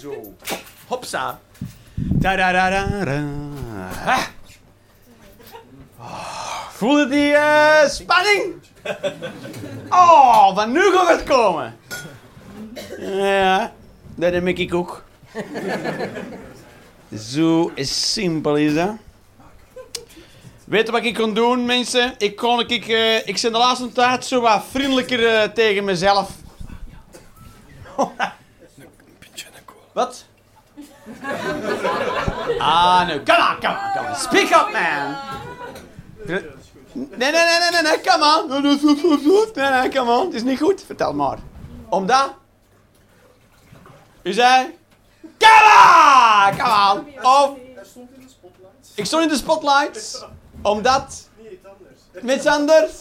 Zo. Hopsa. Da da da da da. Ha. Oh, voel je die eh, spanning? Oh, van nu gaat het komen. Ja, dat heb ik ook. Zo simpel is dat. Weet je wat ik kon doen, mensen? Ik kon, ik, eh, ik ben de laatste tijd zo wat vriendelijker eh, tegen mezelf. Wat? ah, no. Come on, come on, come on. Speak up, man. Nee, nee, nee, nee, nee, nee, come on. Nee, nee, come on. Het is niet goed. Vertel maar. Omdat? U zei? Come on, come on. Of... Ik stond in de spotlights. Omdat? Met iets anders.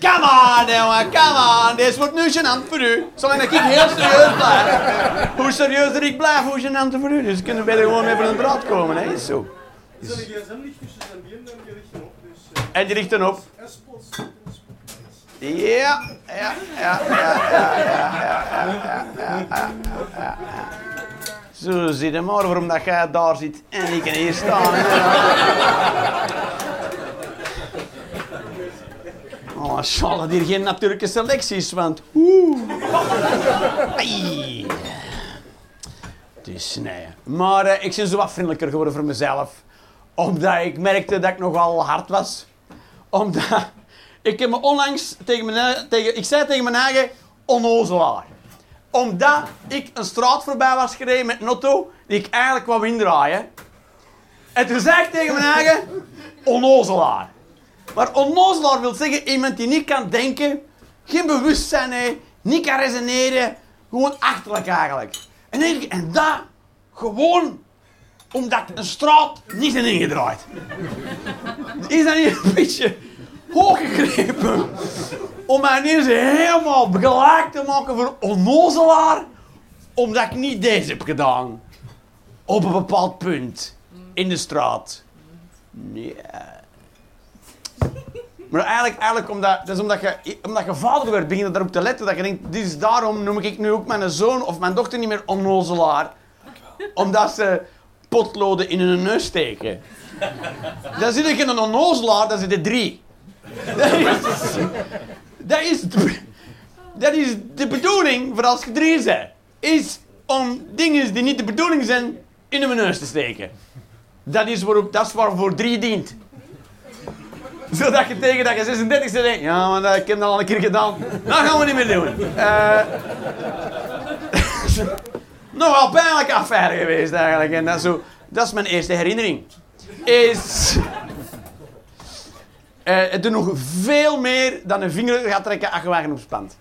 Come on, jongen, come on. Dit wordt nu gênant voor u. Zolang dat ik heel serieus blijf. Hoe serieuzer ik blijf, hoe gênant voor u. Dus we kunnen beter gewoon even een draad komen, hè? Zo. Dus... Zijn gsm ligt en die richten op. Ja, En die richting op. Ja, ja, ja, ja, ja, Zo zit hem maar waarom dat jij daar zit en ik kan hier staan. Oh, zal dat hier geen natuurlijke selectie is, want oeh. Dus nee. Maar eh, ik ben zo wat vriendelijker geworden voor mezelf. Omdat ik merkte dat ik nogal hard was. Omdat ik heb me onlangs tegen mijn, tegen, ik zei tegen mijn eigen onnozelaar. Omdat ik een straat voorbij was gereden met een auto die ik eigenlijk wou indraaien. En toen zei ik tegen mijn eigen onnozelaar. Maar onnozelaar wil zeggen iemand die niet kan denken, geen bewustzijn heeft, niet kan resoneren, gewoon achterlijk eigenlijk. En, ik, en dat gewoon omdat een straat niet is ingedraaid. Is dat niet een beetje hooggegrepen? Om mij ineens helemaal gelijk te maken voor onnozelaar, omdat ik niet deze heb gedaan. Op een bepaald punt. In de straat. Nee. Maar eigenlijk, eigenlijk omdat, dat is omdat, je, omdat je vader werd, begin je daarop te letten. Dat je denkt, is daarom noem ik nu ook mijn zoon of mijn dochter niet meer onnozelaar. Omdat ze potloden in hun neus steken. Dan zit ik in een onnozelaar, dan zit er drie. Dat is, dat is, dat is de bedoeling voor als je drie bent. Is om dingen die niet de bedoeling zijn in hun neus te steken. Dat is, waarop, dat is waarvoor drie dient. Zodat je tegen dat je 36 bent denkt, ja, maar dat, ik heb dat al een keer gedaan. Dat gaan we niet meer doen. Eh nogal pijnlijke affaire geweest eigenlijk. En dat, zo, dat is mijn eerste herinnering. Is... eh het doet nog veel meer dan een vinger gaat trekken als je wagen opspant.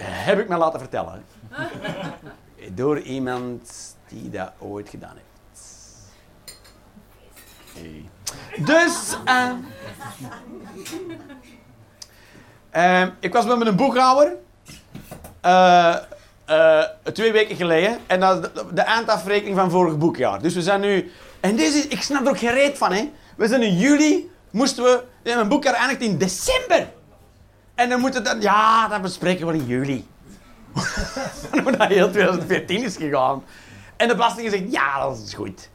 Heb ik me laten vertellen. Door iemand die dat ooit gedaan heeft. Hey. Dus... eh, eh, ik was met een boekhouder. Eh, eh, twee weken geleden. En dat is de, eindafrekening van vorig boekjaar. Dus we zijn nu... En deze. Ik snap er ook geen reet van, hè. We zijn in juli. Moesten we... Ja, mijn boekjaar eindigt in december. En dan moeten dat... Ja, dat bespreken we in juli. Hoe dat heel 2014 is gegaan. En de belasting zegt... Ja, dat is goed.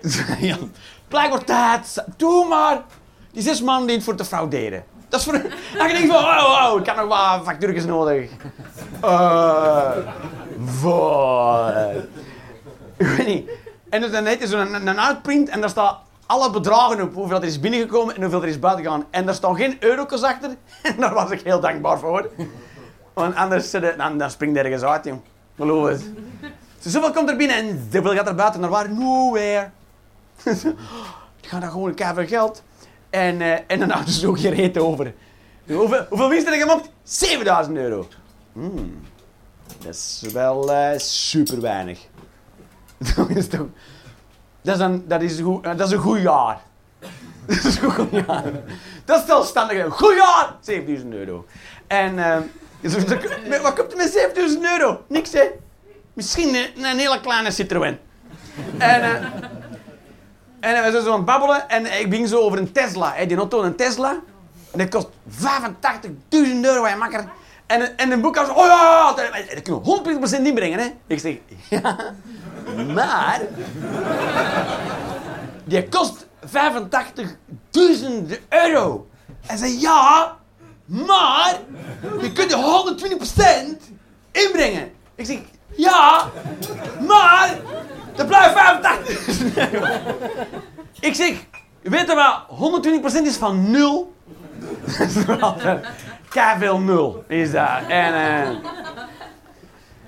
ja, blijkbaar tijd. Doe maar. Die zes man dient voor te frauderen. Dat is voor... Dan je denkt van, oh, oh, ik heb nog wat factuurtjes nodig. Eh, voor... Ik weet niet. En dan heeft hij zo'n een, een uitprint en daar staat alle bedragen op. Hoeveel er is binnengekomen en hoeveel er is buitengegaan. En daar staan geen eurokjes achter. En daar was ik heel dankbaar voor. Want anders het- dan, dan springt er ergens uit, jong. Geloof het. Zoveel komt er binnen en zoveel gaat er buiten naar waar? Nowhere. Ik ga dan gewoon keihard geld. En, eh, en dan houden ze zo gereed over. Hoeveel, hoeveel winst heb je gemaakt? 7000 euro. Hmm, dat is wel eh, super weinig. dat is toch... Dat is een, dat is goed, eh, dat is een goed jaar. dat is een goed jaar. Dat is zelfstandig. Een goed jaar! 7000 euro. En... dus, wat komt er met 7000 euro? Niks, hè? Misschien een, hele kleine Citroën. En... en we zijn zo aan het babbelen en ik begin zo over een Tesla. Hè, die auto, een Tesla. En dat kost 85.000 euro, je makker. En, en een boekhouder oh ja, dat, kunnen we 100% inbrengen, hè. Ik zeg, ja, maar... Die kost 85.000 euro. Hij zei, ja, maar je kunt je 120% inbrengen. Ik zeg, ja, maar er blijft 85.000 euro. Ik zeg, weet je wat 120% is van nul? Dat is nog altijd veel nul, is dat. En, eh,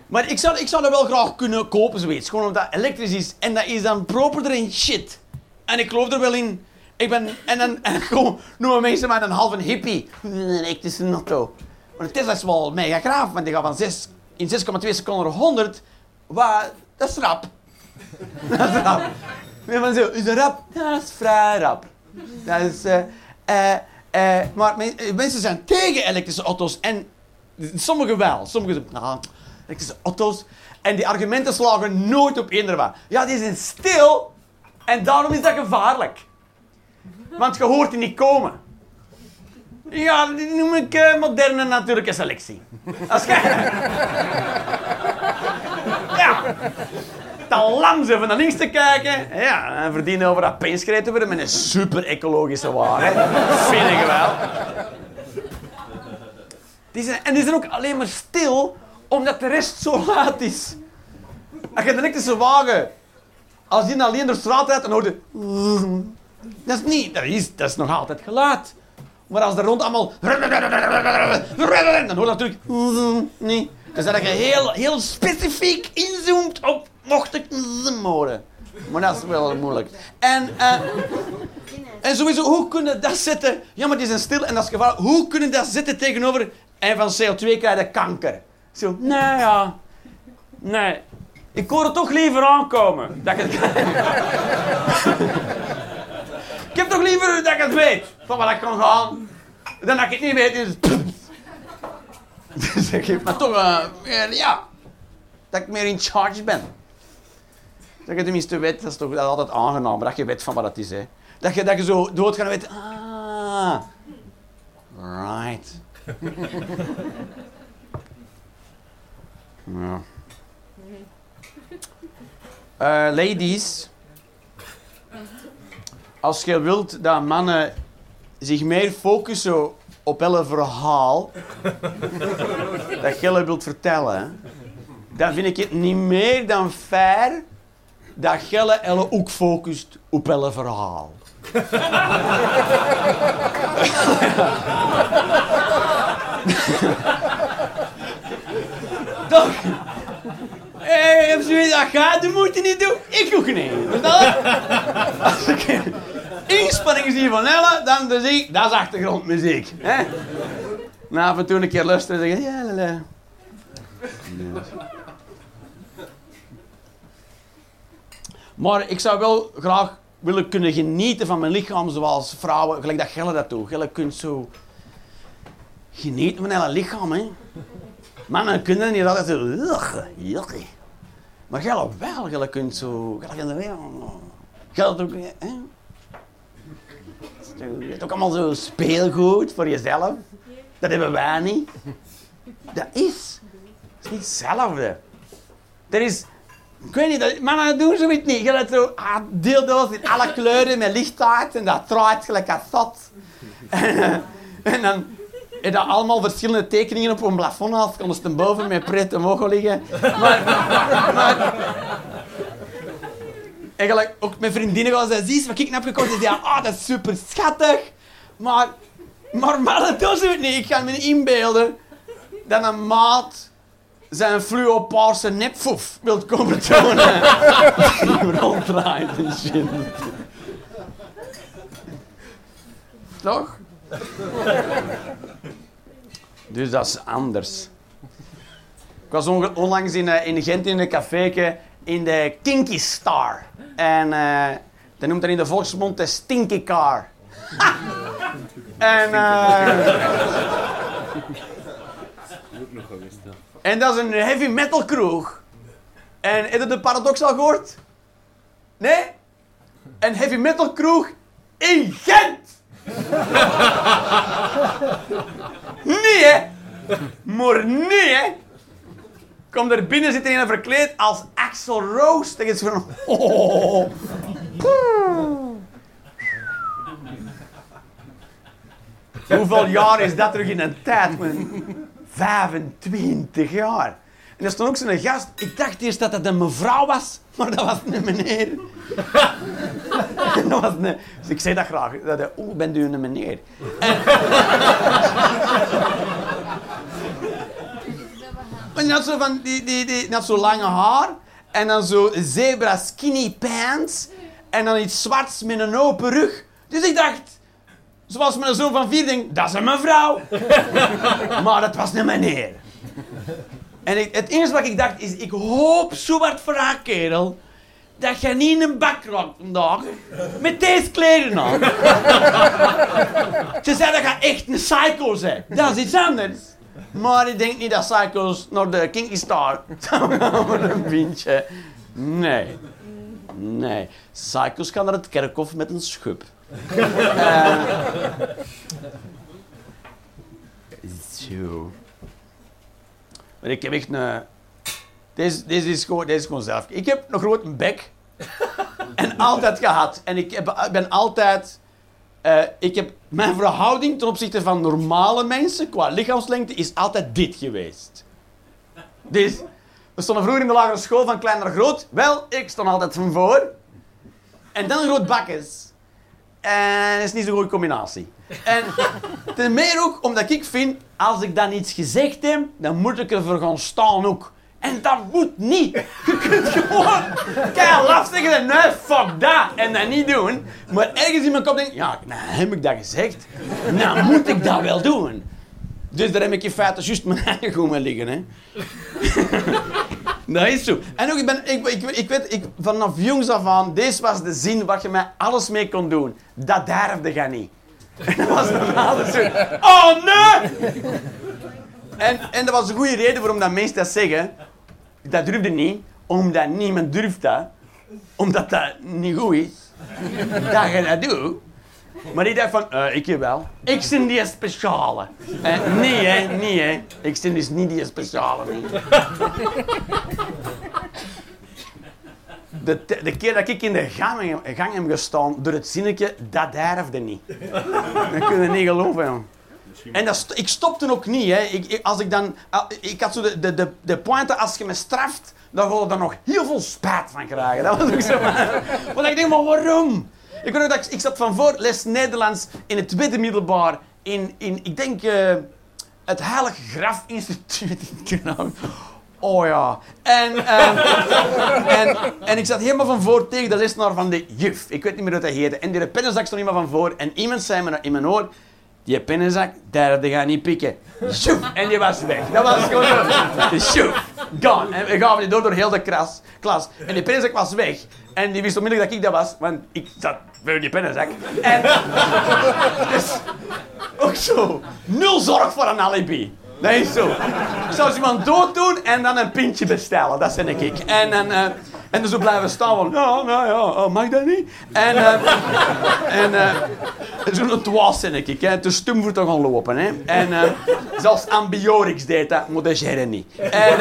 maar ik zou, ik zou dat wel graag kunnen kopen, zoiets. Gewoon omdat het elektrisch is. En dat is dan properder in shit. En ik geloof er wel in. Ik ben, en dan en gewoon noemen mensen mij een halve hippie. Elektrische auto. Maar het is wel mega graaf, want die gaat van 6, in 6,2 seconden naar 100. Wat, dat is rap. Dat is rap. Van zo, is dat rap? Dat is vrij rap. Dat is... eh eh, maar men- eh, mensen zijn tegen elektrische auto's en sommigen wel. Sommigen zeggen, nou, elektrische auto's. En die argumenten slagen nooit op eender. Ja, die zijn stil en daarom is dat gevaarlijk. Want je hoort die niet komen. Ja, die noem ik moderne natuurlijke selectie. Als ja. Te lam zijn van naar links te kijken. Ja, en verdienen over dat peens gereden te worden met een super ecologische wagen. Vind ik wel. Die zijn, en die zijn ook alleen maar stil omdat de rest zo laat is. Als je een elektrische wagen, als die alleen door de straat rijdt, dan hoor je... Dat is niet, dat is, dat is nog altijd geluid. Maar als er rond allemaal... Dan hoor je natuurlijk... Nee. Dus dat je heel, heel specifiek inzoomt op mocht ik horen. Maar dat is wel moeilijk. En, eh, en sowieso, hoe kunnen dat zetten? Ja, maar die zijn stil en dat is gevaarlijk. Hoe kunnen dat zetten tegenover... En van CO2 krijg je kanker. Zo, nee ja. Nee. Ik hoor het toch liever aankomen. Dat ik het Ik heb toch liever dat ik het weet. Van wat ik kan gaan. Dan dat ik het niet weet. Dus... Dus ik toch... eh, meer, ja. Dat ik meer in charge ben. Dat je tenminste weet, dat is toch dat is altijd aangenaam. Dat je weet van wat het is. Hè. Dat, je, dat je zo dood gaat en weet... Ah. Right. Eh, ladies. Als je wilt dat mannen zich meer focussen op hun verhaal dat je wilt vertellen, dan vind ik het niet meer dan fair dat Gelle elle ook focust op hun verhaal. Toch? Hé, heb je dat gaat, dan moet je niet doen. Ik ook niet. Als ik inspanningen zie van Elle, dan dus ik, dat is achtergrondmuziek. Hè? Na af en toe een keer luisteren en zeggen, ja, Maar ik zou wel graag willen kunnen genieten van mijn lichaam zoals vrouwen, gelijk dat Gelle dat doet. Gelle kunt zo genieten van haar lichaam, hè. Mannen kunnen niet altijd zo... yucky. Maar Gelle wel, Gelle kunt zo... Gelle kunt wel... Ook... Hè? Je hebt ook allemaal zo speelgoed voor jezelf. Dat hebben wij niet. Dat is... Dat is niet hetzelfde. Er is... Ik weet niet, dat- mannen doen zoiets niet. Je zo ah, dildo's in alle kleuren met lichtaard en dat draait gelijk als zat. En, dan heb je allemaal verschillende tekeningen op een plafond als konden ze boven met pret mogen liggen. Maar, eigenlijk ook met vriendinnen gaan ze zie wat ik heb gekocht. Ze zeggen, ah, dat is super schattig. Maar, maar mannen doen ze het niet. Ik ga me inbeelden dat een maat zijn fluo-paarse nepfoef wilt komen tonen. Die ronddraait en shit. Toch? Dus dat is anders. Ik was onlangs in, eh, in Gent in een café in de Kinky Star. En eh dat noemt dat in de volksmond de Stinky Car. en, eh, en dat is een heavy metal kroeg. En heb je de paradox al gehoord? Nee? Een heavy metal kroeg in Gent! nee, hè? Maar nee, hè. Kom er binnen, zit er een verkleed als Axel Rose. Dan is van... Oh. Hoeveel jaar is dat terug in een tijd? Man? 25 jaar. En er stond ook zo'n gast. Ik dacht eerst dat het een mevrouw was, maar dat was een meneer. dat. Dus ik zei dat graag. Dat, oh, bent u een meneer? Die had zo van die, die, die, had zo lange haar en dan zo zebra skinny pants en dan iets zwarts met een open rug. Dus ik dacht, zoals mijn zoon van vier denkt, dat is een mevrouw. maar dat was een meneer. En het enige wat ik dacht is, ik hoop zo wat voor haar kerel dat je niet in een bak raakt vandaag met deze kleren aan. Ze zei dat je echt een psycho bent. Dat is iets anders. Maar ik denk niet dat psychos naar de Kinky Star voor een pintje. Nee. Nee. Psychos gaan naar het kerkhof met een schub. Eh, zo. Maar ik heb echt een... Deze, is gewoon, deze is gewoon zelf. Ik heb een grote bek. En altijd gehad. En ik heb, ben altijd... eh, ik heb, mijn verhouding ten opzichte van normale mensen, qua lichaamslengte, is altijd dit geweest. Dus, we stonden vroeger in de lagere school van klein naar groot. Wel, ik stond altijd van voor. En dan een groot bakkes. En dat is niet zo'n goede combinatie. En ten meer ook omdat ik vind, als ik dan iets gezegd heb, dan moet ik ervoor gaan staan ook. En dat moet niet. Je kunt gewoon keihard laf zeggen en nee, fuck dat. En dat niet doen. Maar ergens in mijn kop denk ja, nou heb ik dat gezegd. Nou moet ik dat wel doen. Dus daar heb ik in feite juist mijn eigen goed mee liggen. Hè. Dat is zo. En ook, ik, ben, ik, ik, ik weet, ik, vanaf jongs af aan, deze was de zin waar je mij alles mee kon doen. Dat durfde je niet. Dat was normaal zo. Oh nee! En, en dat was een goede reden waarom dat mensen dat zeggen. Dat durfde niet, omdat niemand durft dat. Omdat dat niet goed is. Dat je dat doet. Maar ik dacht van, eh, ik wel. Ik ben die speciale. Eh, nee, hè, nee, hè. Ik ben dus niet die speciale. De, de keer dat ik in de gang, gang heb gestaan door het zinnetje, dat durfde niet. Dat kun je niet geloven, jong. En dat st- ik stopte ook niet. Hè. Ik, ik- als ik, dan, ik had zo de, de, de, de pointe, als je me straft, dan wil je er nog heel veel spijt van krijgen. Dat was ook zo. Maar, want ik denk, maar waarom? Ik weet nog dat ik, zat van voor les Nederlands in het tweede middelbaar in, in ik denk, eh, het Heilig Graf Instituut. Oh ja. En, ehm, en, en ik zat helemaal van voor tegen de lesnaar van de juf. Ik weet niet meer hoe dat heette. En die pennenzak stond helemaal van voor. En iemand zei me in mijn oor... Die pennenzak, daar ga niet pikken. Sjoef, en die was weg. Dat was gewoon zo. Sjoef, gone. En we gaven die door door heel de klas. klas. En die pennenzak was weg. En die wist onmiddellijk dat ik dat was, want ik zat voor die pennenzak. En dus, ook zo. Nul zorg voor een alibi. Dat is zo. Ik zou iemand dood doen en dan een pintje bestellen. Dat ben ik. En, dan, en dan zo blijven staan van, ja, nou ja, oh, mag dat niet? En, eh, en eh, zo'n ik, hè. te stum voor te gaan lopen. Hè. En eh, zelfs Ambiorix deed dat, maar dat niet. En,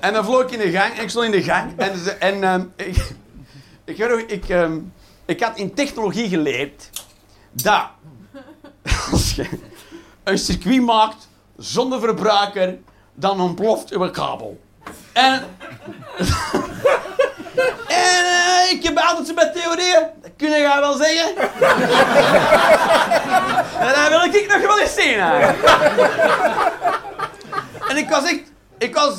en dan vloog ik in de gang, en ik stond in de gang. En, ze- en ehm, ik, ik, weet nog, ik, ehm, ik had in technologie geleerd dat als je een circuit maakt zonder verbruiker, dan ontploft uw kabel. En, en eh, ik heb altijd zo bij theorieën, dat kun je wel zeggen. en dat wil ik nog wel eens zien. en ik was echt, ik was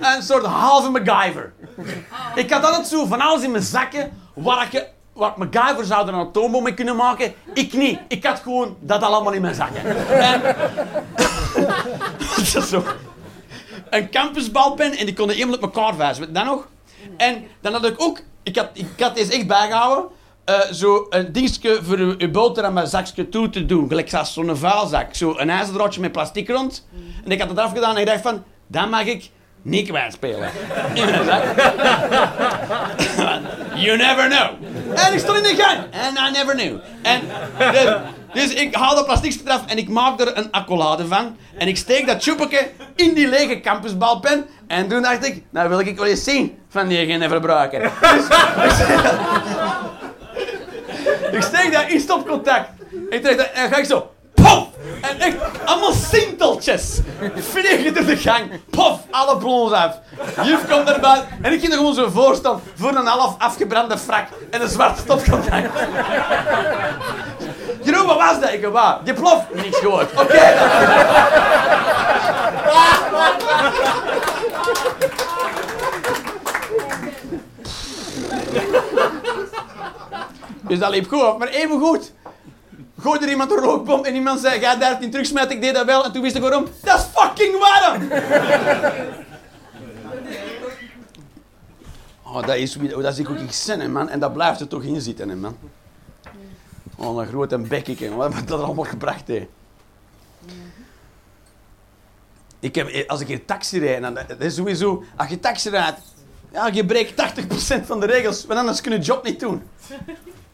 een soort halve MacGyver. Ik had altijd zo van alles in mijn zakken waar ik, ik MacGyver zou er een atoombom mee kunnen maken. Ik niet. Ik had gewoon dat allemaal in mijn zakken. En... dat is zo. Een campusbalpen en die konden helemaal op elkaar wijzen. Weet je dat nog? En dan had ik ook... Ik had, ik had deze echt bijgehouden. eh, zo een dingetje voor uw, uw boterham mijn zakje toe te doen. Gelijk zo'n vuilzak. Zo een ijzerdraadje met plastic rond. En ik had het eraf gedaan en ik dacht van... Dan mag ik niet kwijtspelen. You never know. En ik stond in de gang. And I never knew. En de, Dus ik haal dat plastic eraf en ik maak er een accolade van. En ik steek dat tjoepetje in die lege campusbalpen. En toen dacht ik, nou wil ik wel eens zien van die geen verbruiker. Dus, ik steek dat in stopcontact. Ik trek dat, en ga ik zo! En echt, allemaal sinteltjes. Vliegen door de gang. Pof, alle plons af. Juf komt erbij. En ik ging er gewoon zo voor een half afgebrande frak. En een zwart stopcontact. Jeroen, wat was dat? Ik waar. Je plof. Niks gehoord. Oké. Dus dat liep goed. Maar even goed. Gooide er iemand een rookbom en iemand zei, ga daar niet terugsmijten, ik deed dat wel. En toen wist ik waarom. Dat is fucking warm! Oh, dat is, wie- dat is ook echt zin in, man. En dat blijft er toch in zitten, hè, man. Oh, een grote bekje, wat heeft dat allemaal gebracht, hè. Ik heb, als ik hier taxi rijd, dan, dat is sowieso, als je taxi rijdt, ja, je breekt 80% van de regels, want anders kun je job niet doen.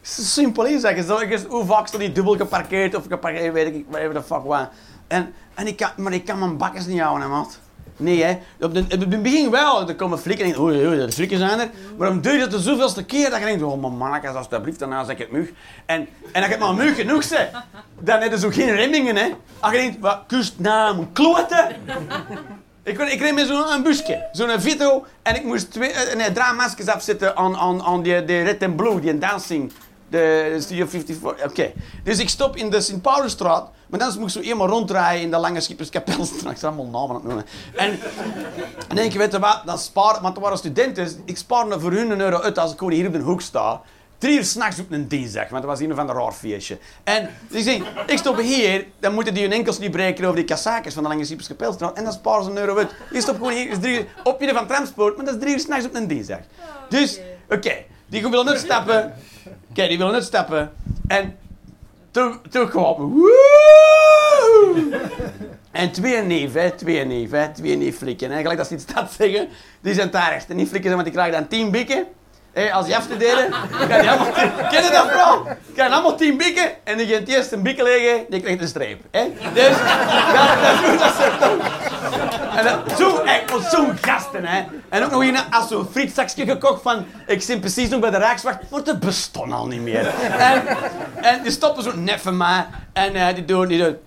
Simpel zal- je- Hoe vaak staat die dubbel geparkeerd of geparkeerd, weet ik, whatever the fuck wat. En, en ik kan, maar ik kan mijn bakkers niet houden, hè. Nee, hè. Op, de, het begin wel. Er komen flikken en oei, oei, de flikken zijn er. Maar dan doe je dat de zoveelste keer dat je denkt, oh, mijn mannetjes, alsjeblieft, daarna zeg ik het mug. En, en als je het maar mug genoeg zegt, dan heb je zo geen remmingen, hè. Als je denkt, wat, kust naam, kloten. Ik, ik reed met zo'n busje, zo'n Vito, en ik moest twee, eh, nee, afzetten aan, aan, aan die, die Red and Blue, die dancing, de Studio 54. Oké, dus ik stop in de Sint Paulusstraat, maar dan moest ik zo eenmaal ronddraaien in de Lange Schipperskapelstraat. Ik zal allemaal namen aan het noemen. En en denk je, weet je wat, dat spaar, want er waren studenten, ik spaarde voor hun een euro uit als ik gewoon hier op de hoek sta. Drie uur s'nachts op een dinsdag, want dat was een of ander raar feestje. En dus ik ik stop hier, dan moeten die hun enkels niet breken over die kassakers van de Lange Sieperske Pelstraat. En dan sparen ze een euro uit. Je stopt gewoon hier, is drie op je van transport, maar dat is drie uur s'nachts op een dinsdag. Dus, oké, die willen uitstappen. Oké, die willen uitstappen. En toen, toen kwam! En twee hè, twee hè, twee neef flikken. Hè. Gelijk dat ze in de stad zeggen, die zijn daar echt. En niet flikken, want die krijgen dan tien bikken. Hé, als je afstuderen, dan krijg je allemaal tien... Ken je dat vooral? je allemaal tien bikken en die gaat eerst een bikken liggen, die krijgt een streep. Dus, dat, dat is hoe dat ze doen. En dat, zo, zo'n gasten, hè. En ook nog een, als zo'n frietzakje gekocht van, ik zit precies nog bij de Rijkswacht, wordt het bestond al niet meer. En, en die stoppen zo van mij, en eh, die doen, die doen,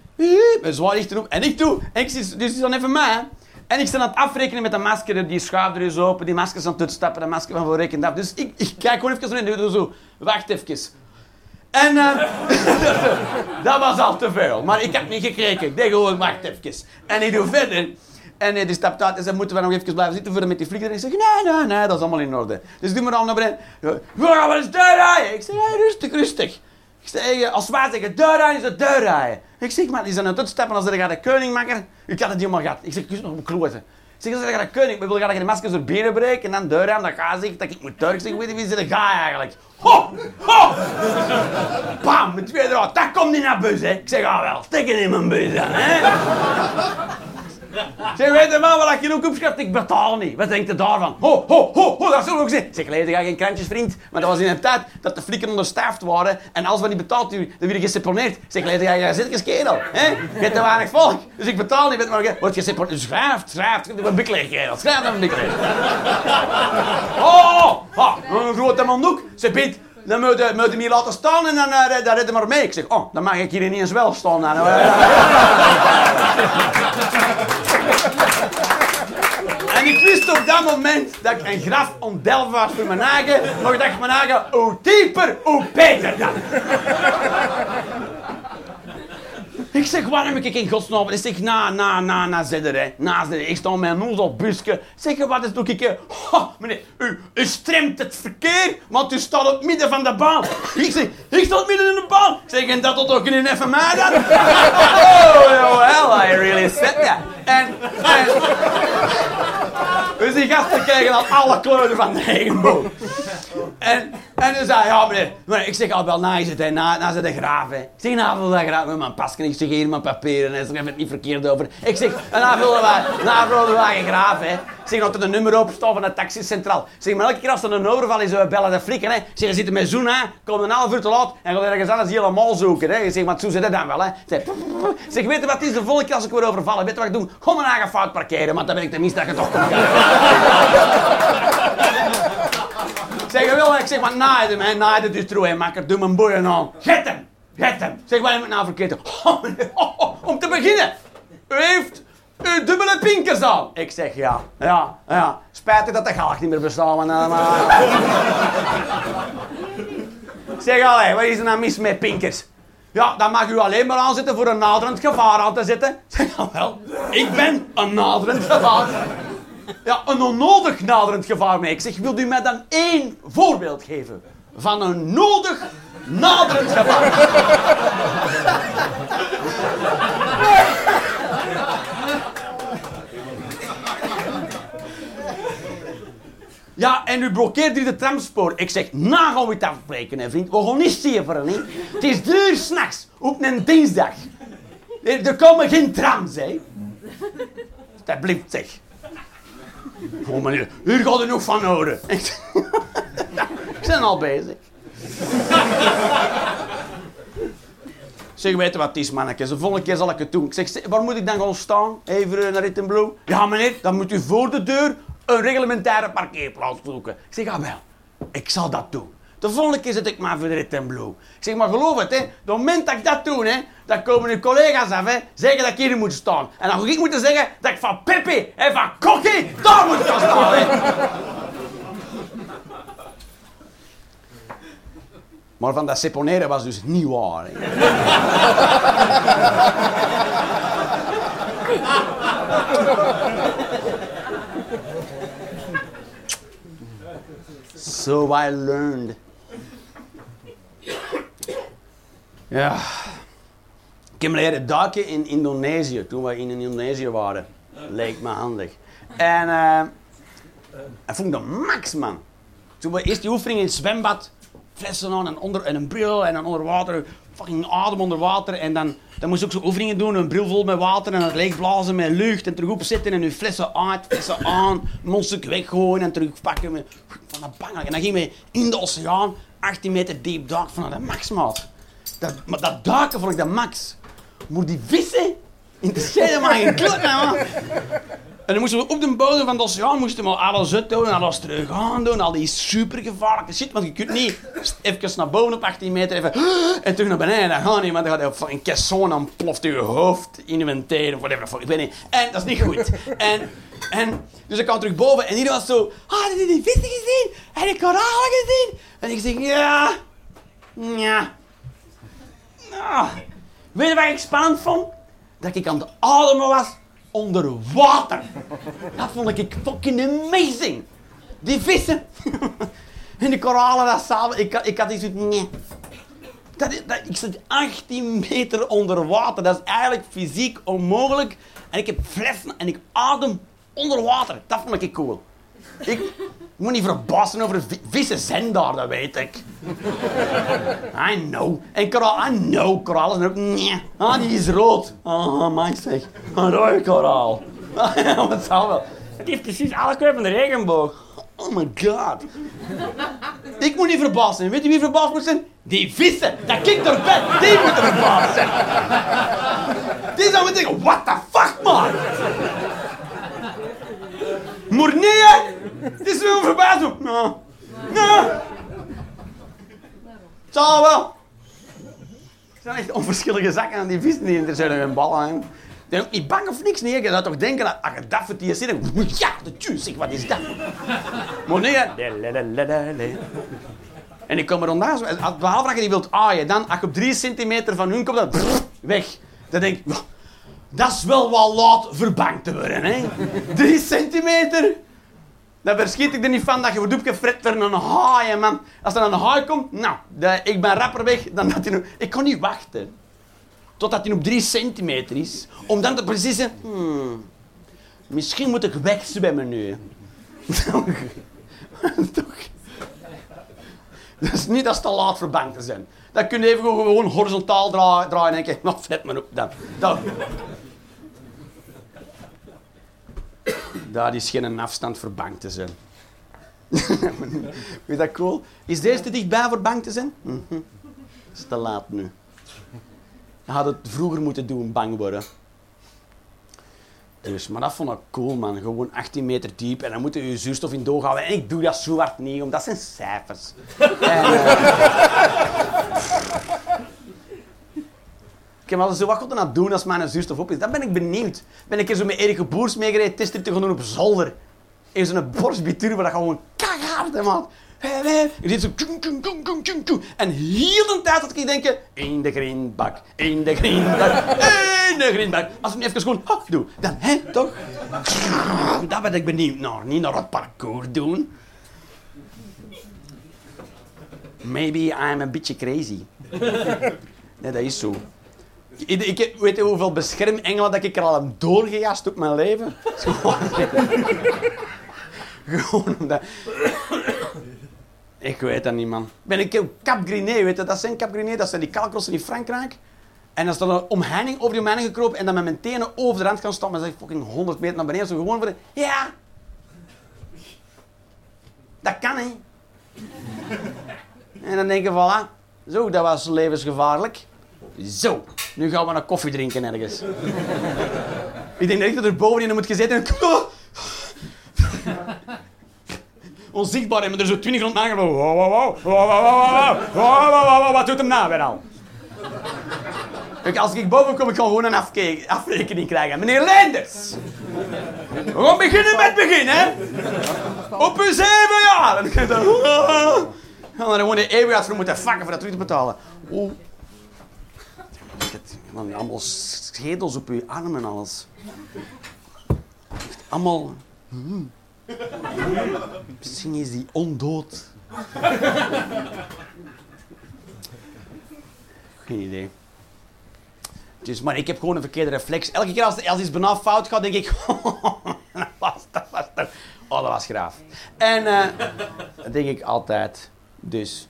met zwaar licht erop, en ik doe, en ik zit, dus dan even mij, en ik sta aan het afrekenen met de masker, die schuif er is open, die maskers aan het uitstappen, de masker van voor rekent af. Dus ik, ik kijk gewoon even zo en zo, wacht even. En eh, dat was al te veel. Maar ik heb niet gekeken. Ik deed gewoon, wacht even. En ik doe verder. En die stapt uit en zei, moeten we nog even blijven zitten voor met die vlieger? En ik zeg, nee, nee, nee, dat is allemaal in orde. Dus doe maar al naar beneden. Ja, gaan eens deur rijden. Ik zeg, hey, rustig, rustig. Ik zeg, als wij zeggen deur rijden, is het deur rijden. Ik zeg, man, die zijn aan het uitstappen als er gaat de koning maken. Ik had het helemaal gehad. Ik zeg, ik nog kloten. Ik zeg, als er gaat de koning, we willen graag de maskers door benen breken en dan deur rijden. Dan ga ik dat ik moet Turk zeggen, weet je wie ze er ga eigenlijk? Ho, ho! Bam, met twee eruit. Dat komt niet naar bus, hè. Ik zeg, ah wel, steken in mijn bus hè. Zeg, weet je wel wat je ook opschrijft? Ik betaal niet. Wat denkt u daarvan? Ho, ho, ho, ho, dat zou ik ook zeggen. Zeg, lees ga geen krantjes, vriend. Maar dat was in een tijd dat de flikken onderstaafd waren. En als we niet betaald, dan werd je geseponeerd. Zeg, lees ga je zit kerel. Hè? Je hebt te weinig volk. Dus ik betaal niet. Je maar, word je geseponeerd. Ik heb een bikleeg, kerel. Schrijf dan een. Oh, oh, een grote mandoek. Ze biedt. Dan moet je, je me laten staan en dan, uh, dan red maar mee. Ik zeg, oh, dan mag ik hier niet eens wel staan. Dan, En ik wist op dat moment dat ik een graf ontdelven was voor mijn eigen. Maar ik dacht mijn eigen, hoe dieper, hoe beter dan. Ik zeg, waarom heb ik in godsnaam? Ik zeg, na, na, na, na zedder, hè. Na zedder. Ik sta een nozel op busje. Zeg, wat is doe ik hier? Ha, meneer, u, u stremt het verkeer, want u staat op het midden van de baan. Ik zeg, ik sta op midden in de baan. Zeg, en dat tot ook in even mij dan? Oh, well, I really said that. En, en, dus die gasten krijgen al alle kleuren van de regenboog. En, en dan zei ja meneer, meneer, ik zeg al wel, na is het, hè, na, na ze de graaf, hè. Ik zeg, na wil dat graaf mijn pasken, ik zeg hier mijn papieren, zeg, heb het niet verkeerd over. Ik zeg, na wilden wij, na wilden wij een graaf, hè. Ik Zeg, dat er een nummer staat van de taxi centraal. Zeg, maar elke keer als er een overval is, we bellen de flikken, hè. Zeg, je zit met zoen, hè. Kom een half uur te laat en gaat ergens anders helemaal zoeken, hè. Zeg, maar zo zit het dan wel, hè. Zeg, zeg, weet je wat is de volgende keer als ik weer overvallen? Weet je wat ik doe? Gewoon mijn eigen fout parkeren, want dan ben ik tenminste dat je toch komt. Zeg, je wil, ik zeg, maar naaide hem, hè. Naaide dus trouw, hè. Makker, doe mijn boeien aan. Get hem! Get hem! Zeg, wat heb ik nou verkeerd? Oh, om te beginnen. U heeft uw dubbele pinkers aan. Ik zeg ja, ja, ja. Spijtig dat de galg niet meer bestaat, nou, maar... zeg, allee, wat is er nou mis met pinkers? Ja, dan mag u alleen maar aanzetten voor een naderend gevaar aan te zetten. Zeg, ja wel, ik ben een naderend gevaar. Ja, een onnodig naderend gevaar. Ik zeg, wilt u mij dan één voorbeeld geven van een nodig naderend gevaar? Ja, en u blokkeert hier de tramspoor. Ik zeg, na gaan we het afspreken, vriend. We gaan niet steveren, hè. Het is drie uur s'nachts, op een dinsdag. Er, er komen geen trams, hè. Dat blijft zeg. Oh meneer, hier gaat er nog van horen. Ik ben al bezig. Zeg, weet je wat het is, mannetjes? De volgende keer zal ik het doen. Ik zeg, "Zeg, waar moet ik dan gaan staan? Even naar Rit Blue? Ja, meneer, dan moet u voor de deur een reglementaire parkeerplaats zoeken. Ik zeg, ah wel, ik zal dat doen. De volgende keer zet ik maar voor de Rit Blue. Ik zeg, maar geloof het, hè. Op het moment dat ik dat doe, hè, dan komen uw collega's af, hè, zeggen dat ik hier moet staan. En dan ga ik moeten zeggen dat ik van Pippi en van Kokkie daar moet staan. Maar van dat seponeren was dus niet waar. Hè. So I learned. Ja. Ik heb leren duiken in Indonesië, toen we in Indonesië waren. Leek me handig. En eh ik vond dat max, man. Toen we eerst die oefening in het zwembad, flessen aan en, onder, en een bril en dan onder water, fucking adem onder water. En dan, dan moest je ook zo oefeningen doen, een bril vol met water en het leegblazen met lucht en terug opzetten en je flessen uit, flessen aan, mondstuk weggooien en terugpakken. Met, van dat bang. En dan gingen we in de oceaan, 18 meter diep duiken van de max, maat. Dat, maar dat duiken vond ik de max. Maar die vissen, interesseerde me geen klut, man. En dan moesten we op de bodem van de oceaan moesten we alles uit doen, alles terug aan doen, al die supergevaarlijke shit, want je kunt niet even naar boven op 18 meter even en terug naar beneden, dat gaat niet, want dan gaat een caisson en ploft je hoofd in je teen of whatever, ik. En dat is niet goed. En, en, dus ik kwam terug boven en iedereen was zo, ah, heb je die vissen gezien? Heb je koralen gezien? En ik zeg, ja, ja. Nou, weet je wat ik spannend vond? Dat ik aan het ademen was onder water. Dat vond ik fucking amazing. Die vissen en die koralen, dat samen. Ik, ik had iets nee. Dat, dat, ik zit 18 meter onder water. Dat is eigenlijk fysiek onmogelijk. En ik heb flessen en ik adem onder water. Dat vond ik cool. Ik, moet niet verbazen over vi- vissen zijn daar, dat weet ik. I know. En koraal, I know, koraal is ook... Ah, die is rood. Ah, my zeg. Een rode koraal. Ja, wat zal wel. Het heeft precies alle kleuren van de regenboog. Oh my god. Ik moet niet verbaasd zijn. Weet je wie verbaasd moet zijn? Die vissen. Dat kind erbij. Die moeten verbaasd zijn. Die zou moeten denken, what the fuck, man? Hè. Het is wel verbaasd. Nou. Nou. Zal wel. Het zijn echt onverschillige zakken aan die vissen die hun ballen hangen. Je bent ook niet bang of niks, nee. Je zou toch denken dat als je dat voor die zit, dan- ja, de zeg, wat is dat? Maar nee. En ik kom er rondaan, als- behalve dat je die wilt aaien, dan als je op drie centimeter van hun komt, brrr, weg. Dan denk ik, "Wah, dat is wel wat laat verbangd te worden, hè. Drie centimeter. Dan verschiet ik er niet van dat je wordt opgefret voor een haai, man. Als er een haai komt, nou, ik ben rapper weg dan dat hij. Ik kan niet wachten totdat hij op drie centimeter is, om dan te precissen... Hmm, misschien moet ik wegzwemmen nu. Toch? Dat is niet als te laat voor bang te zijn. Dan kun je even gewoon horizontaal draaien, draaien en denken, nou, fret maar op dan. Daar is geen afstand voor bang te zijn. Is dat cool? Is deze te dichtbij voor bang te zijn? Mhm. Het is te laat nu. Je had het vroeger moeten doen, bang worden. Dus, maar dat vond ik cool, man. Gewoon 18 meter diep en dan moet je je zuurstof in doorhouden. En ik doe dat zo hard niet, omdat dat zijn cijfers. eh, heb altijd zo, wat gaat er nou doen als mijn zuurstof op is? Dan ben ik benieuwd. Ben ik er zo met Erik Boers meegereden, testen te doen op zolder. In zo'n borstbituur waar dat gewoon kaghard hè, man. Je ziet zo... En heel de tijd dat ik denken... In de greenbak, in de greenbak, in de greenbak. Als ik nu even gewoon doe, dan hè, toch? Daar ben ik benieuwd naar. Niet naar het parcours doen. Maybe I'm a beetje crazy. Nee, dat is zo. Ik, weet je hoeveel beschermengelen dat ik er al heb doorgejast op mijn leven? Gewoon, gewoon omdat... Ik weet dat niet, man. Ben ik op Cap Griné, weet je, dat zijn Cap Griné, dat zijn die kalkrossen in Frankrijk. En dan er een omheining over die omheining gekropen en dan met mijn tenen over de rand gaan staan, maar zeg fucking 100 meter naar beneden, zo gewoon voor de... Ja! Dat kan, hè. En dan denk je, voilà, zo, dat was levensgevaarlijk. Zo, nu gaan we een koffie drinken ergens. ik denk echt dat er bovenin moet gezeten en... Onzichtbaar, maar er zo twintig rond aangelopen. Wow, wow, wow, wat doet hem nou weer al? Als ik boven kom, ik kan gewoon een afrekening krijgen. Meneer Lenders! We gaan beginnen met begin, hè? Op uw zeven jaar! En dan... Gewoon de eeuwigheid voor moeten vakken voor dat terug te betalen. Oeh. Allemaal schedels op uw armen en alles. Allemaal... Misschien is die ondood. Geen idee. Dus, maar ik heb gewoon een verkeerde reflex. Elke keer als, als iets bijna fout gaat, denk ik... dat was, dat was, toch- oh, dat was graaf. En eh, dat denk ik altijd. Dus...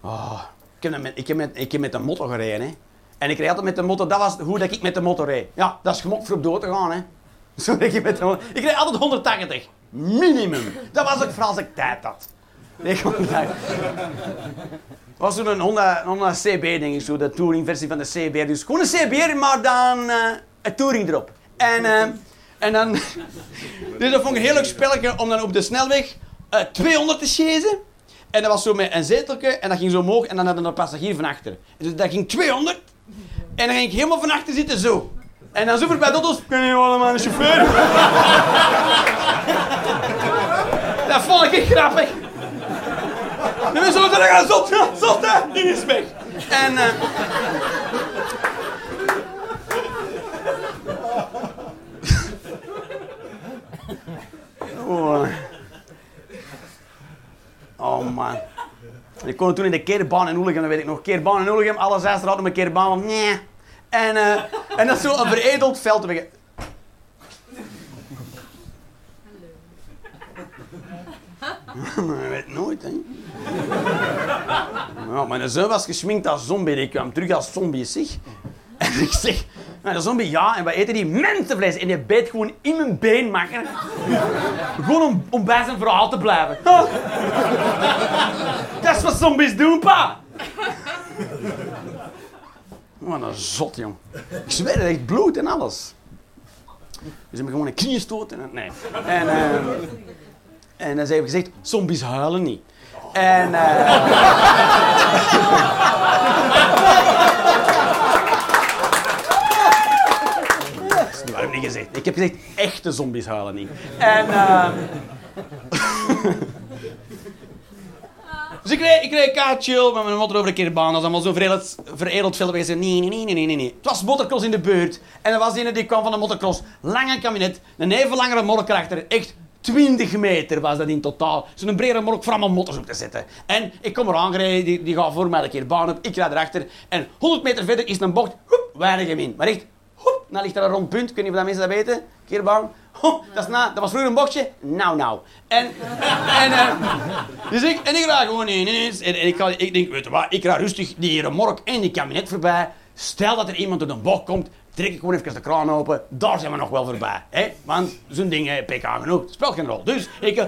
Oh, ik, heb met, ik, ik met de motto gereden. Hè. En ik reed altijd met de motto... Dat was hoe dat ik met de motto reed. Ja, dat is gemokt voor op dood te gaan. Hè. Zo reed ik met de. Ik reed altijd 180. Minimum. Dat was ook vooral als ik tijd had. Nee, tijd. was toen een Honda, CB, denk ik zo, de touringversie van de CB. Dus gewoon een CB, maar dan eh, een touring erop. En, eh, en dan... dus dat vond ik een heel leuk spelletje om dan op de snelweg eh, 200 te. En dat was zo met een zeteltje en dat ging zo omhoog en dan hadden we een passagier van achter. Dus dat ging 200 en dan ging ik helemaal van achter zitten zo. En dan zo voorbij de auto's, kun je allemaal een chauffeur? dat vond ik echt grappig. En we zo zeggen, gaan zot, zot hè, die is weg. En... eh oh. Oh man. Ik kon toen in de keerbaan in Oelegem, dat weet ik nog. Keerbaan in Oelegem, alle zes hadden mijn keerbaan, want nee. En, eh, en dat is zo een veredeld veld. Ik weet nooit, hè. Mijn zoon was geschminkt als zombie. Ik kwam terug als zombie, zeg. En ik zeg, "Maar de zombie, ja, en wat eten die? Mensenvlees. En die beet gewoon in mijn been maken. Gewoon om, om bij zijn verhaal te blijven. Dat is wat zombies doen, pa. Wat een zot, jong. Ik zweer, het echt bloed en alles. Dus hebben gewoon een kniestoot en... Nee. En, eh, en dan ze hebben gezegd, zombies huilen niet. En... Dat heb ik niet gezegd. Ik heb gezegd, echte zombies huilen niet. En... eh, Dus ik reed, ik reed chill met mijn motor over de keerbaan. Dat was allemaal zo'n veredeld, veredeld film. Ik zei, nee, nee, nee, nee, nee, nee. Het was motocross in de buurt. En er was een die kwam van de motocross. Lange kabinet. Een even langere mork erachter. Echt 20 meter was dat in totaal. Zo'n brede mork voor allemaal motters op te zetten. En ik kom eraan gereden. Die, die gaat voor mij de keerbaan op. Ik rijd erachter. En 100 meter verder is een bocht. Hoep, weinig hem in. Maar echt, hoep, dan ligt er een rond punt. Ik weet niet dat mensen dat weten. Keerbaan. Ho, dat, is na, dat was vroeger een bochtje. Nou, nou. En, en, eh, dus ik, en ik raak gewoon ineens. En, en ik, ik denk, weet je wat, ik raak rustig die remork en die kabinet voorbij. Stel dat er iemand door de bocht komt, trek ik gewoon even de kraan open. Daar zijn we nog wel voorbij. Hè? Want zo'n ding eh, pik aan genoeg. Speelt geen rol. Dus ik... eh,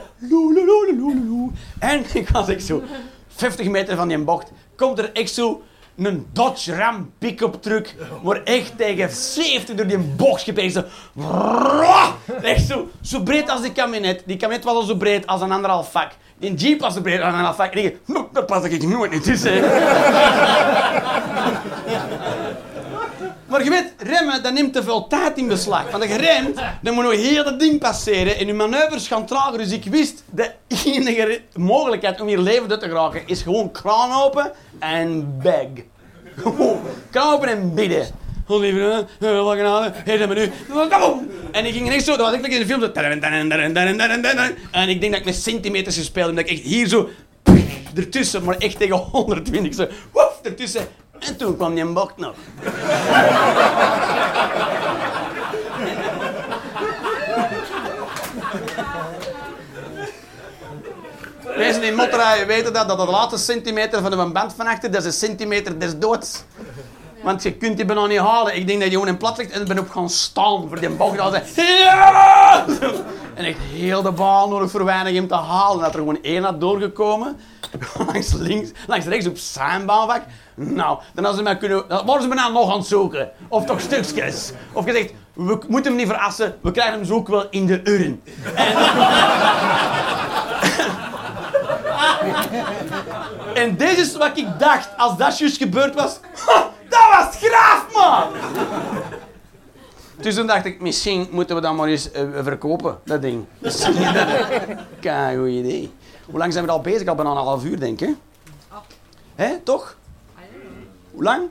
loe. En ik was echt zo... 50 meter van die bocht komt er echt zo een Dodge Ram pick-up truck, maar echt tegen 70 door die bocht. Zo. Echt zo, zo breed als die kabinet. Die kabinet was al zo breed als een anderhalf vak. Die jeep was zo breed als een anderhalf vak. En ik dacht, "Nou, daar pas ik nooit niet tussen. Maar je weet, remmen, dat neemt te veel tijd in beslag. Want als je remt, dan moet je heel dat ding passeren. En je manoeuvres gaan trager. Dus ik wist, de enige mogelijkheid om hier levend uit te geraken, is gewoon kraan open en bag. Gewoon kraan open en bidden. Oh lieve, het me nu. Kom En ik ging echt zo, dat was echt in de film zo. En ik denk dat ik met centimeters gespeeld heb. Dat ik echt hier zo, ertussen, maar echt tegen 120 zo, ertussen. En toen kwam die bocht nog. Mensen die motorrijden weten dat, dat de laatste centimeter van een band van achter, dat is een centimeter des doods. Want je kunt die bijna niet halen. Ik denk dat je gewoon in plat ligt en ben op gaan staan voor die bocht. Ze, ja! En echt heel de baan nodig voor weinig hem te halen. Dat er gewoon één had doorgekomen. Langs links, langs rechts op zijn baanvak. Nou, dan hadden ze mij kunnen, ze me nou nog aan het zoeken. Of toch stukjes. Of gezegd, we moeten hem niet verassen, we krijgen hem zo ook wel in de urn. En dit is wat ik dacht als dat juist gebeurd was. Dat was graaf, man! Dus toen dacht ik, misschien moeten we dat maar eens eh, verkopen, dat ding. Kijk, goed idee. Hoe lang zijn we al bezig? Al bijna een half uur, denk ik. Hè, toch? Hoe lang?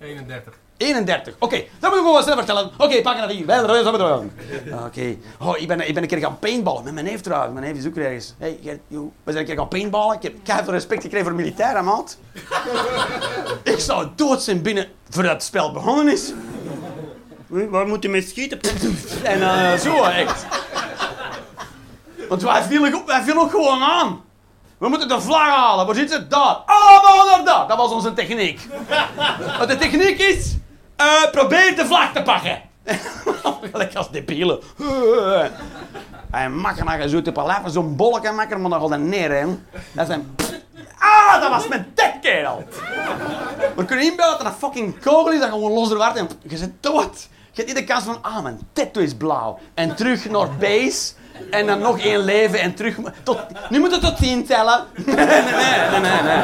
31. 31. Oké, dat moet ik gewoon snel vertellen. Oké, pak het hier. Oké. Oh, ik, ben, ik ben een keer gaan paintballen met mijn neef trouwens. Mijn neef is ook ergens. Hey, Gert, we zijn een keer gaan paintballen. Ik heb keihard respect gekregen voor militairen, maat. ik zou dood zijn binnen voordat het spel begonnen is. Waar moet je mee schieten? en eh, zo, echt. Want wij vielen, ook- wij vielen ook gewoon aan. We moeten de vlag halen. Waar zit ze? Daar. Allemaal naar daar. Dat was onze techniek. Wat de techniek is, eh, probeer de vlag te pakken. Gelijk als debielen. En makker naar je zo te palaver, zo'n bolletje makker, maar dan gaat hij neer, hè. Dat zijn... Ah, dat was mijn tek, kerel. We kunnen inbeelden dat er een fucking kogel is dat gewoon los er en je zit dood. Je hebt niet de kans van, ah, mijn tattoo is blauw. En terug naar base. En dan nog één leven en terug... Nu moet het tot tien tellen. Nee, nee, nee, nee, nee.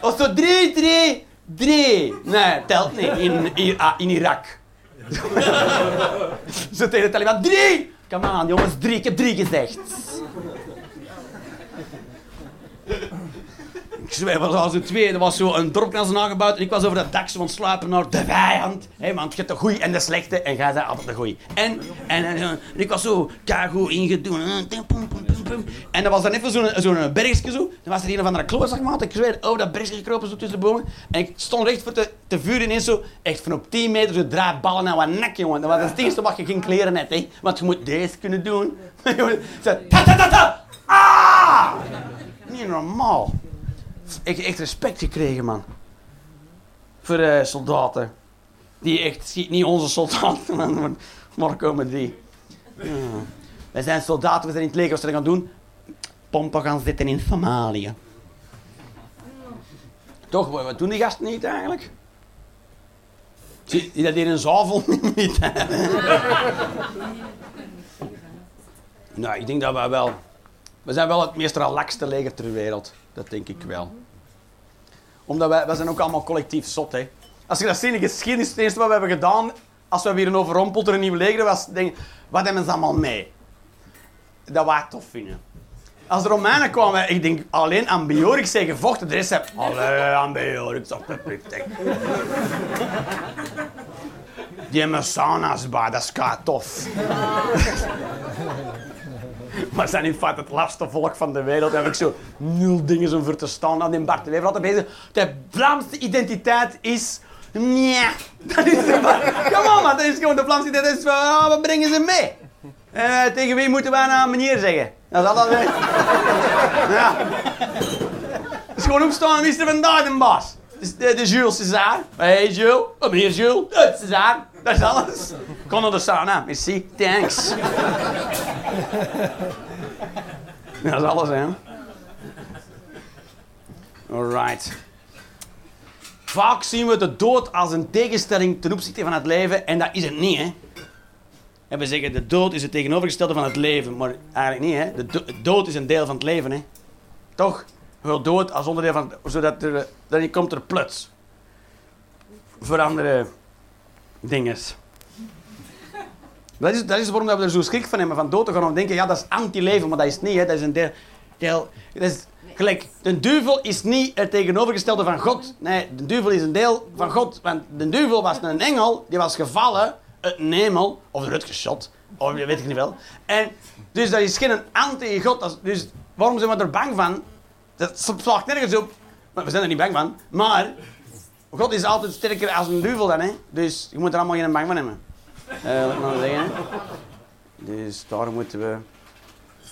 Of zo drie, drie, drie. Nee, telt niet in, in, ah, in Irak. Zo tegen de Taliban. Drie! Kom aan, jongens, drie. Ik heb drie gezegd. Ik was al zo twee. Er was zo een dorpkans nagebouwd en ik was over dat dak zo sluipen naar de vijand. Hé, want je hebt de goeie en de slechte en jij zei altijd de goeie. En, en, en, ik was zo keigoed ingedoen. En er was dan even zo'n zo'n bergje zo. Dan was er een of andere klootzak, maat. Ik zweer, over dat bergje gekropen zo tussen de bomen. En ik stond recht voor te, te vuren ineens zo. Echt van op 10 meter zo draai ballen naar wat nek, jongen. Dat was het eerste wat je ging kleren net, hè. Want je moet deze kunnen doen. Zo, ta ta ta ta! Ah! Niet normaal. Ik echt respect gekregen, man. Voor eh, soldaten. Die echt, niet onze soldaten, maar morgen komen die. Ja. Wij zijn soldaten, we zijn in het leger, wat ze gaan doen? Pompen gaan zitten in Somalië. Toch, wat doen die gasten niet eigenlijk? Zie je dat hier een zaal niet? nou, ik denk dat wij wel... We zijn wel het meest relaxte leger ter wereld. Dat denk ik wel. Omdat wij, wij zijn ook allemaal collectief zot, hè. Als je dat ziet in de geschiedenis, het eerste wat we hebben gedaan, als we weer een overrompeld door een nieuw leger was, denk ik, wat hebben ze allemaal mee? Dat wij tof vinden. Als de Romeinen kwamen, ik denk alleen aan Beorix zijn gevochten, de rest zei, allee, aan dat is perfect. Die hebben sauna's bij, dat is tof. Maar zijn in feite het laatste volk van de wereld. Daar heb ik zo nul dingen om voor te staan. aan in Bart de Wever altijd bezig. De Vlaamse identiteit is... Nee, dat is maar. Come on man, dat is gewoon de Vlaamse identiteit. Is ah, wat brengen ze mee? Eh, tegen wie moeten wij nou meneer zeggen? Dat is altijd... ja. Het is gewoon opstaan en is er vandaag de baas? Het de, Jules César. Hey Jules. Oh, meneer Jules. Eh, César. Dat is alles. Kom naar de sauna. Merci. Thanks. dat is alles, hè. Alright. Vaak zien we de dood als een tegenstelling ten opzichte van het leven. En dat is het niet, hè. We zeggen, de dood is het tegenovergestelde van het leven. Maar eigenlijk niet, hè. De do- dood is een deel van het leven, hè. Toch? Wel dood als onderdeel van... Zodat er... Dan komt er plots. Voor andere dingen. Dat is, dat is waarom we er zo schrik van hebben, van dood te gaan. Om denken, ja, dat is anti-leven, maar dat is het niet, hè. Dat is een deel... deel dat is, gelijk, de duivel is niet het tegenovergestelde van God. Nee, de duivel is een deel van God. Want de duivel was een engel, die was gevallen uit een hemel, of eruit geschot, of weet ik niet wel. En, dus dat is geen anti-God. Dus waarom zijn we er bang van? Dat slaagt nergens op. Maar we zijn er niet bang van. Maar God is altijd sterker als een duivel dan, hè. Dus je moet er allemaal geen bang van hebben. Maar zeggen. Dus daar moeten we...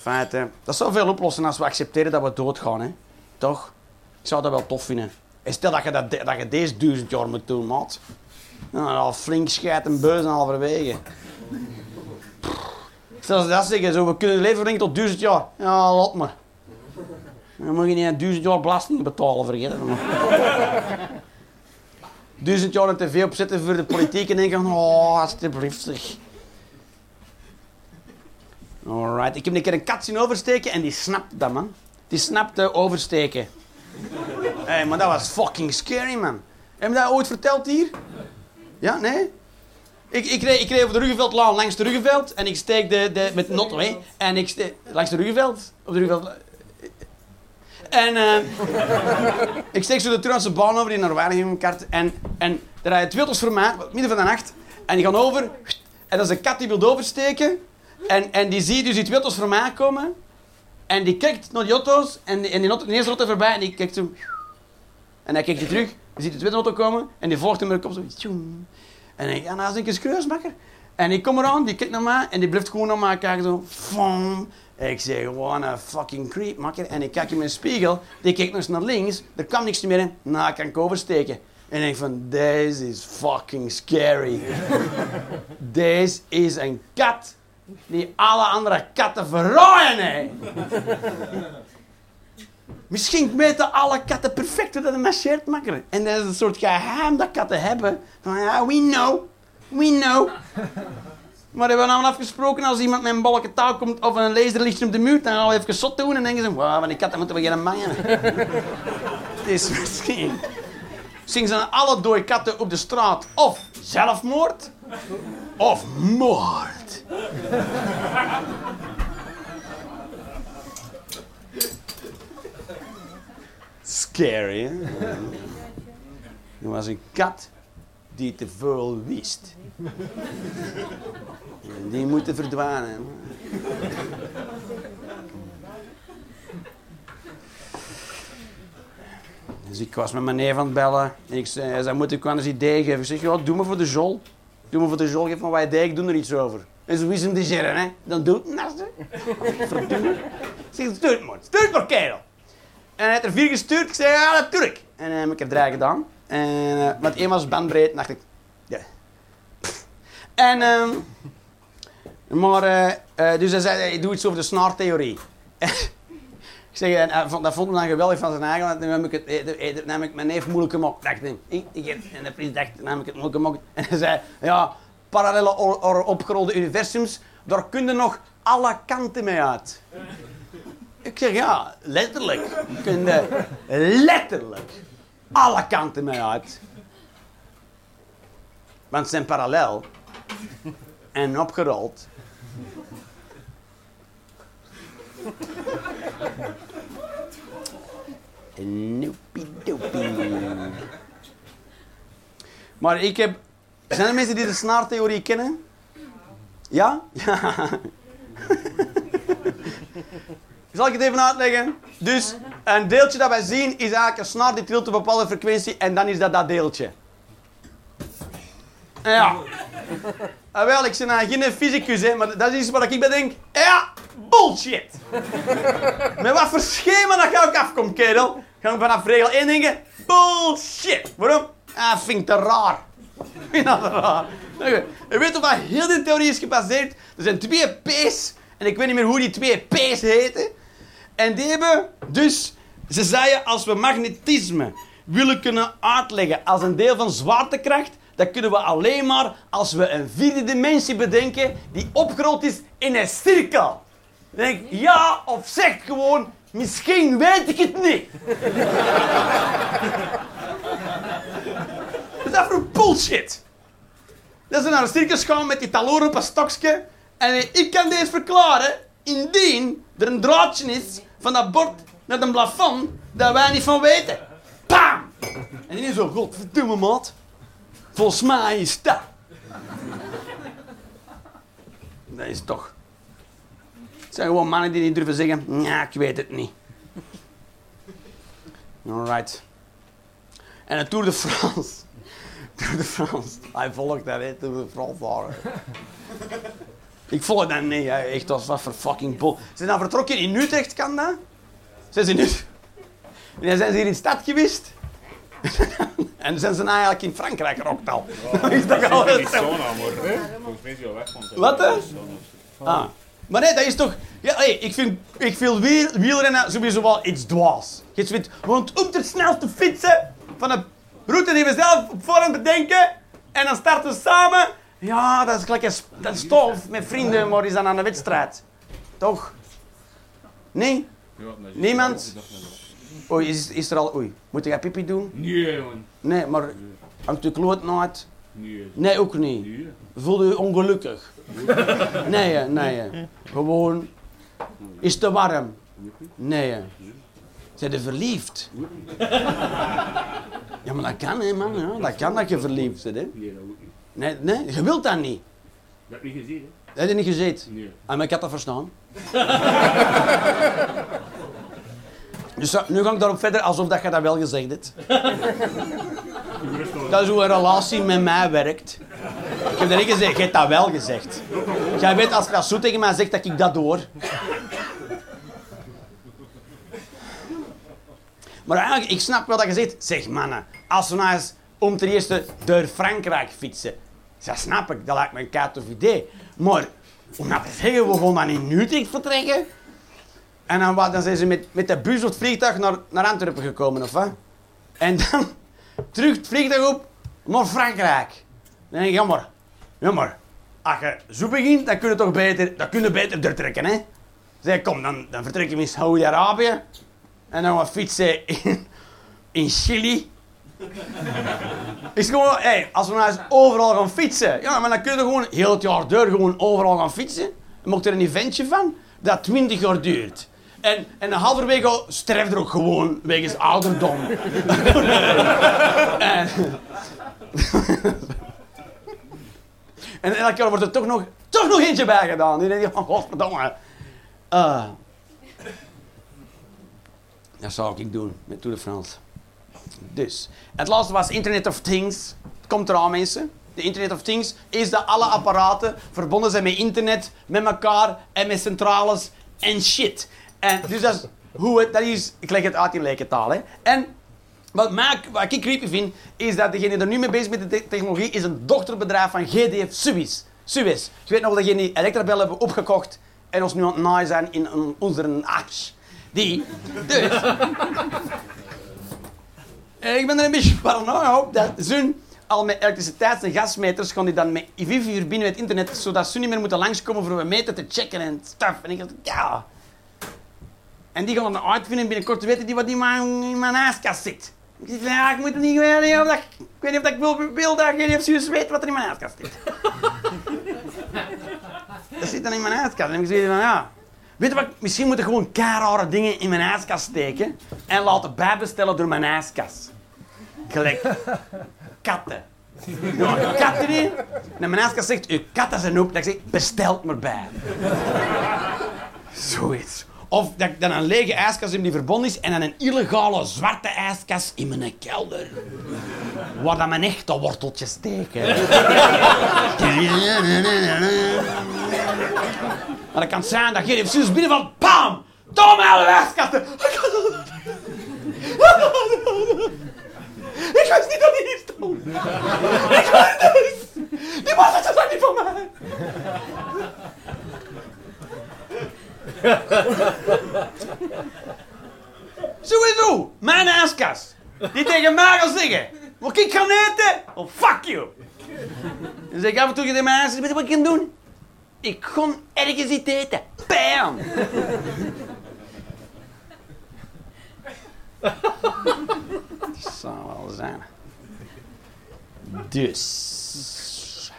Feiten... Dat zou veel oplossen als we accepteren dat we doodgaan, hè. Toch? Ik zou dat wel tof vinden. En stel dat je, dat, dat je deze duizend jaar moet doen, maat. Dan al flink scheid en beuzen halverwege. Stel als ze dat zeggen, zo, we kunnen leven tot duizend jaar. Ja, laat maar. Dan moet je niet duizend jaar belasting betalen, maar. duizend jaar een tv opzetten voor de politiek en denken, oh, alsjeblieft zeg. Alright, ik heb een keer een kat zien oversteken en die snapte dat, man. Die snapte oversteken. Hé, hey, maar dat was fucking scary, man. Heb je dat ooit verteld hier? Ja, nee? Ik, ik, reed, ik reed over de Ruggeveld langs de Ruggeveld en ik steek de, de, met. En ik steek... Langs de Ruggeveld? Op de Ruggeveld... En eh, ik steek zo de Turkse baan over die kart. En, en er rijden auto's voor mij, midden van de nacht. En die gaan over. En dat is een kat die wil oversteken. En, en die ziet dus die auto's voor mij komen. En die kijkt naar die auto's. En, die- en die, auto, eerste auto voorbij. En die kijkt zo. En hij kijkt die terug. Die ziet de tweede auto komen. En die volgt hem met de kop zo. En ik, ja, nou is een skreusmakker. En ik kom eraan, die kijkt naar mij en die blijft gewoon naar mij kijken zo. Ik zeg, gewoon een fucking creep, makker. En ik kijk in mijn spiegel, die kijkt nog eens naar links, er kan niks meer in. Nou, kan ik oversteken. En ik denk van, deze is fucking scary. deze is een kat die alle andere katten verrooien, hè. Misschien weten alle katten perfect hoe dat een marcheert, makker. En dat is een soort geheim dat katten hebben. Van ja, we know. We know. Maar hebben we nou afgesproken als iemand met een balken touw komt of een laserlichtje op de muur, dan gaan we even zot doen en denken ze, wauw, van die katten moeten we geen bang hebben. Het is misschien. Misschien zijn alle dode katten op de straat of zelfmoord of moord. Scary, hè? Er was een kat die te veel wist. Die moeten verdwijnen. Dus ik was met mijn neef aan het bellen. En ik zei, hij zei, moet ik wel eens idee geven? Ik zeg, ja, doe me voor de jol. Doe me voor de jol, geef me wat idee, ik doe er iets over. En zo is hem die hè. Dan doe het naast Verdomme. Stuur het maar, stuur het maar, kerel. En hij heeft er vier gestuurd. Ik zei, ja, dat ik. En eh, ik heb drie gedaan. En, eh, want één was bandbreed. dacht ik, ja. En, ehm, maar, eh, eh, dus hij zei, ik doe iets over de snaartheorie. ik zeg, en vond- dat vond hij dan geweldig van zijn eigen, want dan heb ik, het, eh, ik mijn neef moeilijk gemaakt. Dacht ik, ik, ik, en de prins dacht, heb ik het moeilijk gemaakt. En hij zei, ja, parallele opgerolde universums, daar kunnen nog alle kanten mee uit. Ik zeg ja, letterlijk. Er letterlijk alle kanten mee uit. Want ze zijn parallel en opgerold. Noepie-doepie. Maar ik heb... Zijn er mensen die de snaartheorie kennen? Ja? Ja. Zal ik het even uitleggen? Dus een deeltje dat wij zien is eigenlijk een snaar die trilt op een bepaalde frequentie en dan is dat dat deeltje. Ja. Ah, wel, ik ben nou geen fysicus, hè, maar dat is iets waar ik bij denk. Ja, bullshit. Met wat voor schema dat ga ik afkomt, kerel. Ga ik vanaf regel 1 denken, bullshit. Waarom? Ah, vind ik te raar. vind dat raar. Je weet of dat heel die theorie is gebaseerd? Er zijn twee P's. En ik weet niet meer hoe die twee P's heten. En die hebben dus... Ze zeiden, als we magnetisme willen kunnen uitleggen als een deel van zwaartekracht, dat kunnen we alleen maar als we een vierde dimensie bedenken die opgerold is in een cirkel. Dan denk ik, ja, of zeg gewoon, misschien weet ik het niet. Wat is dat voor bullshit? Dat ze naar een circus gaan met die taloren op een stokje. En ik kan deze verklaren indien er een draadje is van dat bord naar een plafond dat wij niet van weten. Pam! En die is zo, godverdomme maat. Volgens mij is dat. Dat is toch. Het zijn gewoon mannen die niet durven zeggen, ja, ik weet het niet. Alright. En de Tour de France. Tour de France. Hij volgt dat, hè, Tour de France. Ik volg dat hè. echt, dat is wat voor fucking bull. Ze zijn dan vertrokken in Utrecht, kan dat? Zijn ze in Utrecht? En dan zijn ze hier in de stad geweest. en zijn ze nou eigenlijk in Frankrijk gerokt al. Dat is toch al het- Wat, hè? Ah. Maar nee, dat is toch... Ja, hey, ik vind, ik vind wiel, wielrennen sowieso wel iets dwaas. Je weet, want om het snel te fietsen van een route die we zelf op voorhand bedenken en dan starten we samen. Ja, dat is gelijk dat is tof met vrienden, maar is dan aan de wedstrijd. Toch? Nee? Niemand? Oei, is, is er al... Oei, moet jij pipi doen? Nee, man. Nee, maar hangt de kloot nooit? Nee. Nee, ook niet. Nee. Voel je ongelukkig? Nee, nee. Gewoon. Is te warm? Nee. Zijn je verliefd? Ja, maar dat kan, hè, man. Ja. Dat kan dat je verliefd bent, hè. Nee. Nee, je wilt dat niet. Dat heb ik niet gezien, Dat heb je niet gezeten. hè? Nee. Ah, maar ik had dat verstaan. dus nu ga ik daarop verder alsof dat je dat wel gezegd hebt. Dat is hoe een relatie met mij werkt. Ik heb dat niet gezegd, je hebt dat wel gezegd. Jij weet, als je dat zo tegen mij zegt, dat ik dat door. Maar eigenlijk, ik snap wel dat je zegt, zeg mannen, als we nou eens om ten eerste door Frankrijk fietsen. Dat snap ik, dat lijkt me een kaartof idee. Maar om nou te zeggen, we gaan dan in Utrecht vertrekken. En dan, wat, dan zijn ze met, met de bus of het vliegtuig naar, naar Antwerpen gekomen, of wat? En dan terug het vliegtuig op naar Frankrijk. Dan denk ik, jammer, jammer. Als je zo begint, dan kun je toch beter, dan kun je beter doortrekken, hè? Zeg, kom, dan, dan vertrekken we in Saudi-Arabië. En dan gaan we fietsen in, in Chili. Is gewoon, hey, als we nou eens overal gaan fietsen, ja, maar dan kun je gewoon heel het jaar door gewoon overal gaan fietsen. Je maakt er een eventje van dat 20 jaar duurt. En, en een halverwege sterft er ook gewoon wegens ouderdom. en, en elk jaar wordt er toch nog, toch nog eentje bij gedaan. Die denk je van, godverdomme. Eh, dat zou ik doen met Tour de France. Dus, het laatste was Internet of Things. Het komt eraan, mensen. De Internet of Things is dat alle apparaten verbonden zijn met internet, met elkaar en met centrales en shit. En dus dat is hoe het, dat is, ik leg het uit in lijkentaal, hè. En wat, mij, wat ik creepy vind, is dat degene die er nu mee bezig is met de te- technologie, is een dochterbedrijf van GDF Suez. Suez. Je weet nog dat die Electrabel hebben opgekocht en ons nu aan het naaien zijn in onze ash. Die. Dus. En ik ben er een beetje paranoia op dat Zun al met elektriciteits- en gasmeters gaan die dan met wifi verbinden met het internet, zodat ze niet meer moeten langskomen voor een meter te checken en stuff. En ik dacht, ja. En die gaan dan uitvinden binnenkort te weten die wat in mijn, in mijn ijskast zit. Ik zeg, ja, ik moet het niet weten. Of dat, ik weet niet of dat ik wil, wil dat geen serieus weet wat er in mijn ijskast zit. dat zit dan in mijn ijskast. En ik zeg van, ja. Weet je wat, misschien moet ik gewoon rare dingen in mijn ijskast steken en laten bijbestellen door mijn ijskast. Gelijk katten. Ja, katten in. En mijn ijskast zegt, uw katten zijn op. Ik zeg, bestelt maar bij. Zoiets. Of dat ik dan een lege ijskast heb die verbonden is en dan een illegale zwarte ijskast in mijn kelder. Waar dan mijn echte worteltjes steken. Maar dat kan zijn dat je even zus binnen van PAM! Tom alle ijskasten! Ik wist niet dat hij hier stond. Ik wist het niet. Die was het niet van mij. Sowieso, mijn aaskas. Die tegen mij gaat zeggen, wat ik gaan eten? Oh, fuck you. Dan zeg ik af en toe tegen mijn aaskas, weet je wat ik kan doen? Ik kon ergens iets eten. Bam! Dat zou wel zijn. Dus.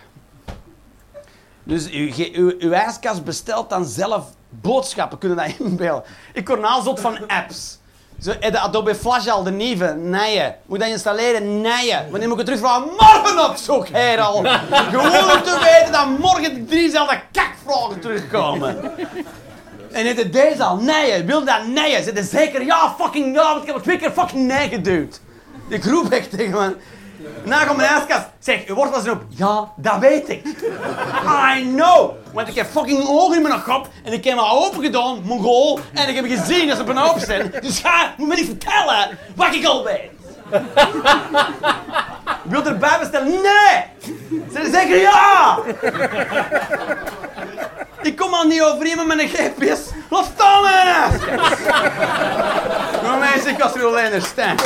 Dus uw, uw, uw ijskast bestelt dan zelf boodschappen, kunnen dat inbeelden. Ik word nou zot van apps. Zo, de Adobe Flash al, de nieuwe, nee. Moet dat installeren? Nee. Wanneer moet ik het terugvragen? Morgen op zoek, al. Gewoon om te weten dat morgen de driezelfde kakvragen terugkomen. En het deze al, nee. Wil dat nee? Er zeker? Ja, fucking ja, want ik heb al twee keer fucking nee geduwd. Ik roep echt tegen me. Na komt mijn ijskast. Zeg, je wordt wel op. Ja, dat weet ik. I know. Want ik heb fucking ogen in mijn kop en ik heb me open gedaan, mongool. En ik heb gezien dat ze op zijn. Dus ga, moet me niet vertellen wat ik al weet. Wilt erbij bestellen? Nee! Ze zeggen ja! Ik kom al niet over iemand met een GPS. Laat staan mijn ijskast. Voor mij is ik als Rolijn Stijn.